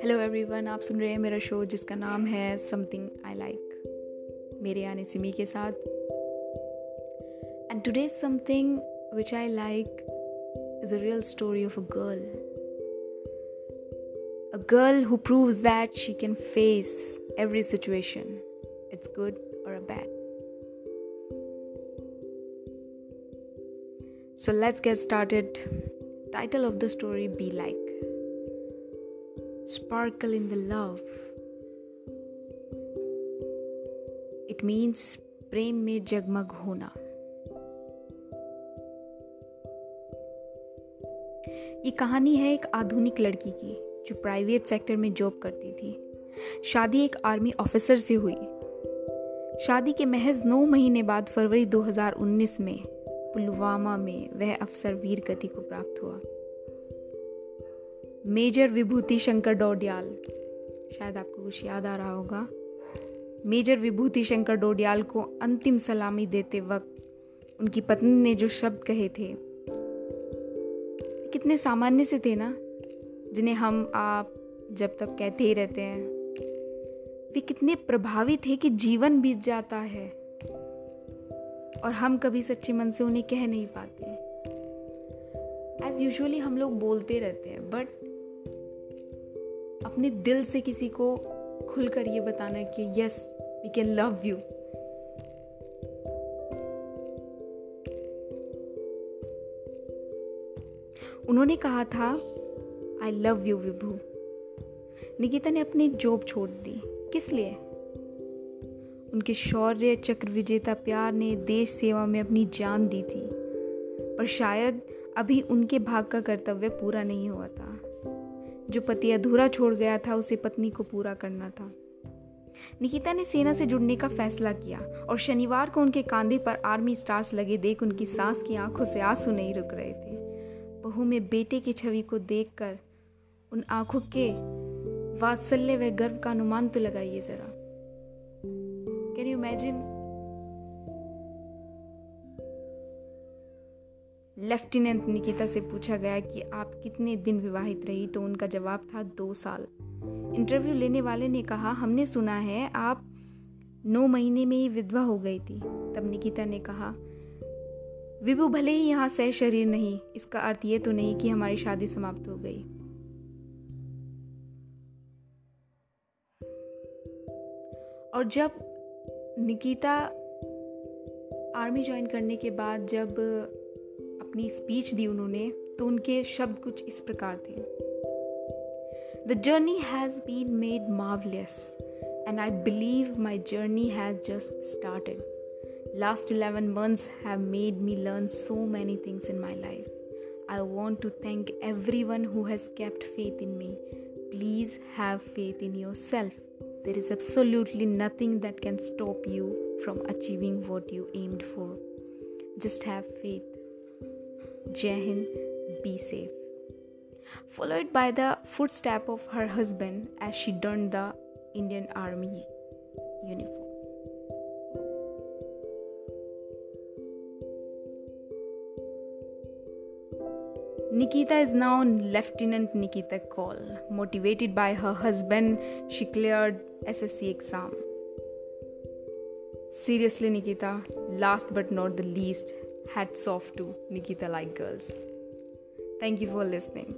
Hello everyone आप सुन रहे हैं मेरा शो जिसका नाम है समथिंग आई लाइक मेरे यानी सिमी के साथ and today something which I like is a real story of a girl a girl who proves that she can face every situation it's good or a bad So let's get started. Title of the story, Be Like. Sparkle in the love. It means प्रेम में जगमग होना ये कहानी है एक आधुनिक लड़की की जो प्राइवेट सेक्टर में जॉब करती थी शादी एक आर्मी ऑफिसर से हुई शादी के महज नौ महीने बाद फरवरी 2019 में पुलवामा में वह अफसर वीर गति को प्राप्त हुआ। मेजर विभूति शंकर डोडियाल, शायद आपको कुछ याद आ रहा होगा। मेजर विभूति शंकर डोडियाल को अंतिम सलामी देते वक्त उनकी पत्नी ने जो शब्द कहे थे, कितने सामान्य से थे ना, जिन्हें हम, आप जब तक कहते ही रहते हैं। वे कितने प्रभावी थे कि जीवन बीत जाता है। और हम कभी सच्चे मन से उन्हें कह नहीं पाते एज यूजली हम लोग बोलते रहते हैं बट अपने दिल से किसी को खुलकर ये बताना कि yes we can love you उन्होंने कहा था I love you Vibhu Nikita ने अपनी जॉब छोड़ दी। किस लिए? उनके शौर्य चक्र विजेता प्यार ने देश सेवा में अपनी जान दी थी। पर शायद अभी उनके भाग का कर्तव्य पूरा नहीं हुआ था। जो पति अधूरा छोड़ गया था, उसे पत्नी को पूरा करना था। निकिता ने सेना से जुड़ने का फैसला किया और शनिवार को उनके कांधे पर आर्मी स्टार्स लगे देख उनकी सांस की आँखों से आँसू नहीं रुक रहे थे। बहू में बेटे की छवि को देखकर उन आँखों के वात्सल्य व गर्व का अनुमान तो लगाइए जरा। Can you imagine lieutenant Nikita से पूछा गया कि आप कितने दिन विवाहित रही? तो उनका जवाब था दो साल। इंटरव्यू लेने वाले ने कहा, हमने सुना है, आप नौ महीने में ही विधवा हो गई थी। तब निकिता ने कहा, विभु भले ही यहाँ सह शरीर नहीं, इसका अर्थ ये तो नहीं कि हमारी शादी समाप्त हो गई। और जब निकिता आर्मी ज्वाइन करने के बाद जब अपनी स्पीच दी उन्होंने तो उनके शब्द कुछ इस प्रकार थे। The journey has been made marvellous and I believe my journey has just started last eleven months have made me learn so many things in my life I want to thank everyone has kept faith in me please have faith in yourself There is absolutely nothing that can stop you from achieving what you aimed for. Just have faith. Jai be safe. Followed by the footstep of her husband as she donned the Indian Army uniform. Nikita is now Lieutenant Nikita Kaul. Motivated by her husband, she cleared SSC exam. Seriously, Nikita, last but not the least, hats off to Nikita like girls. Thank you for listening.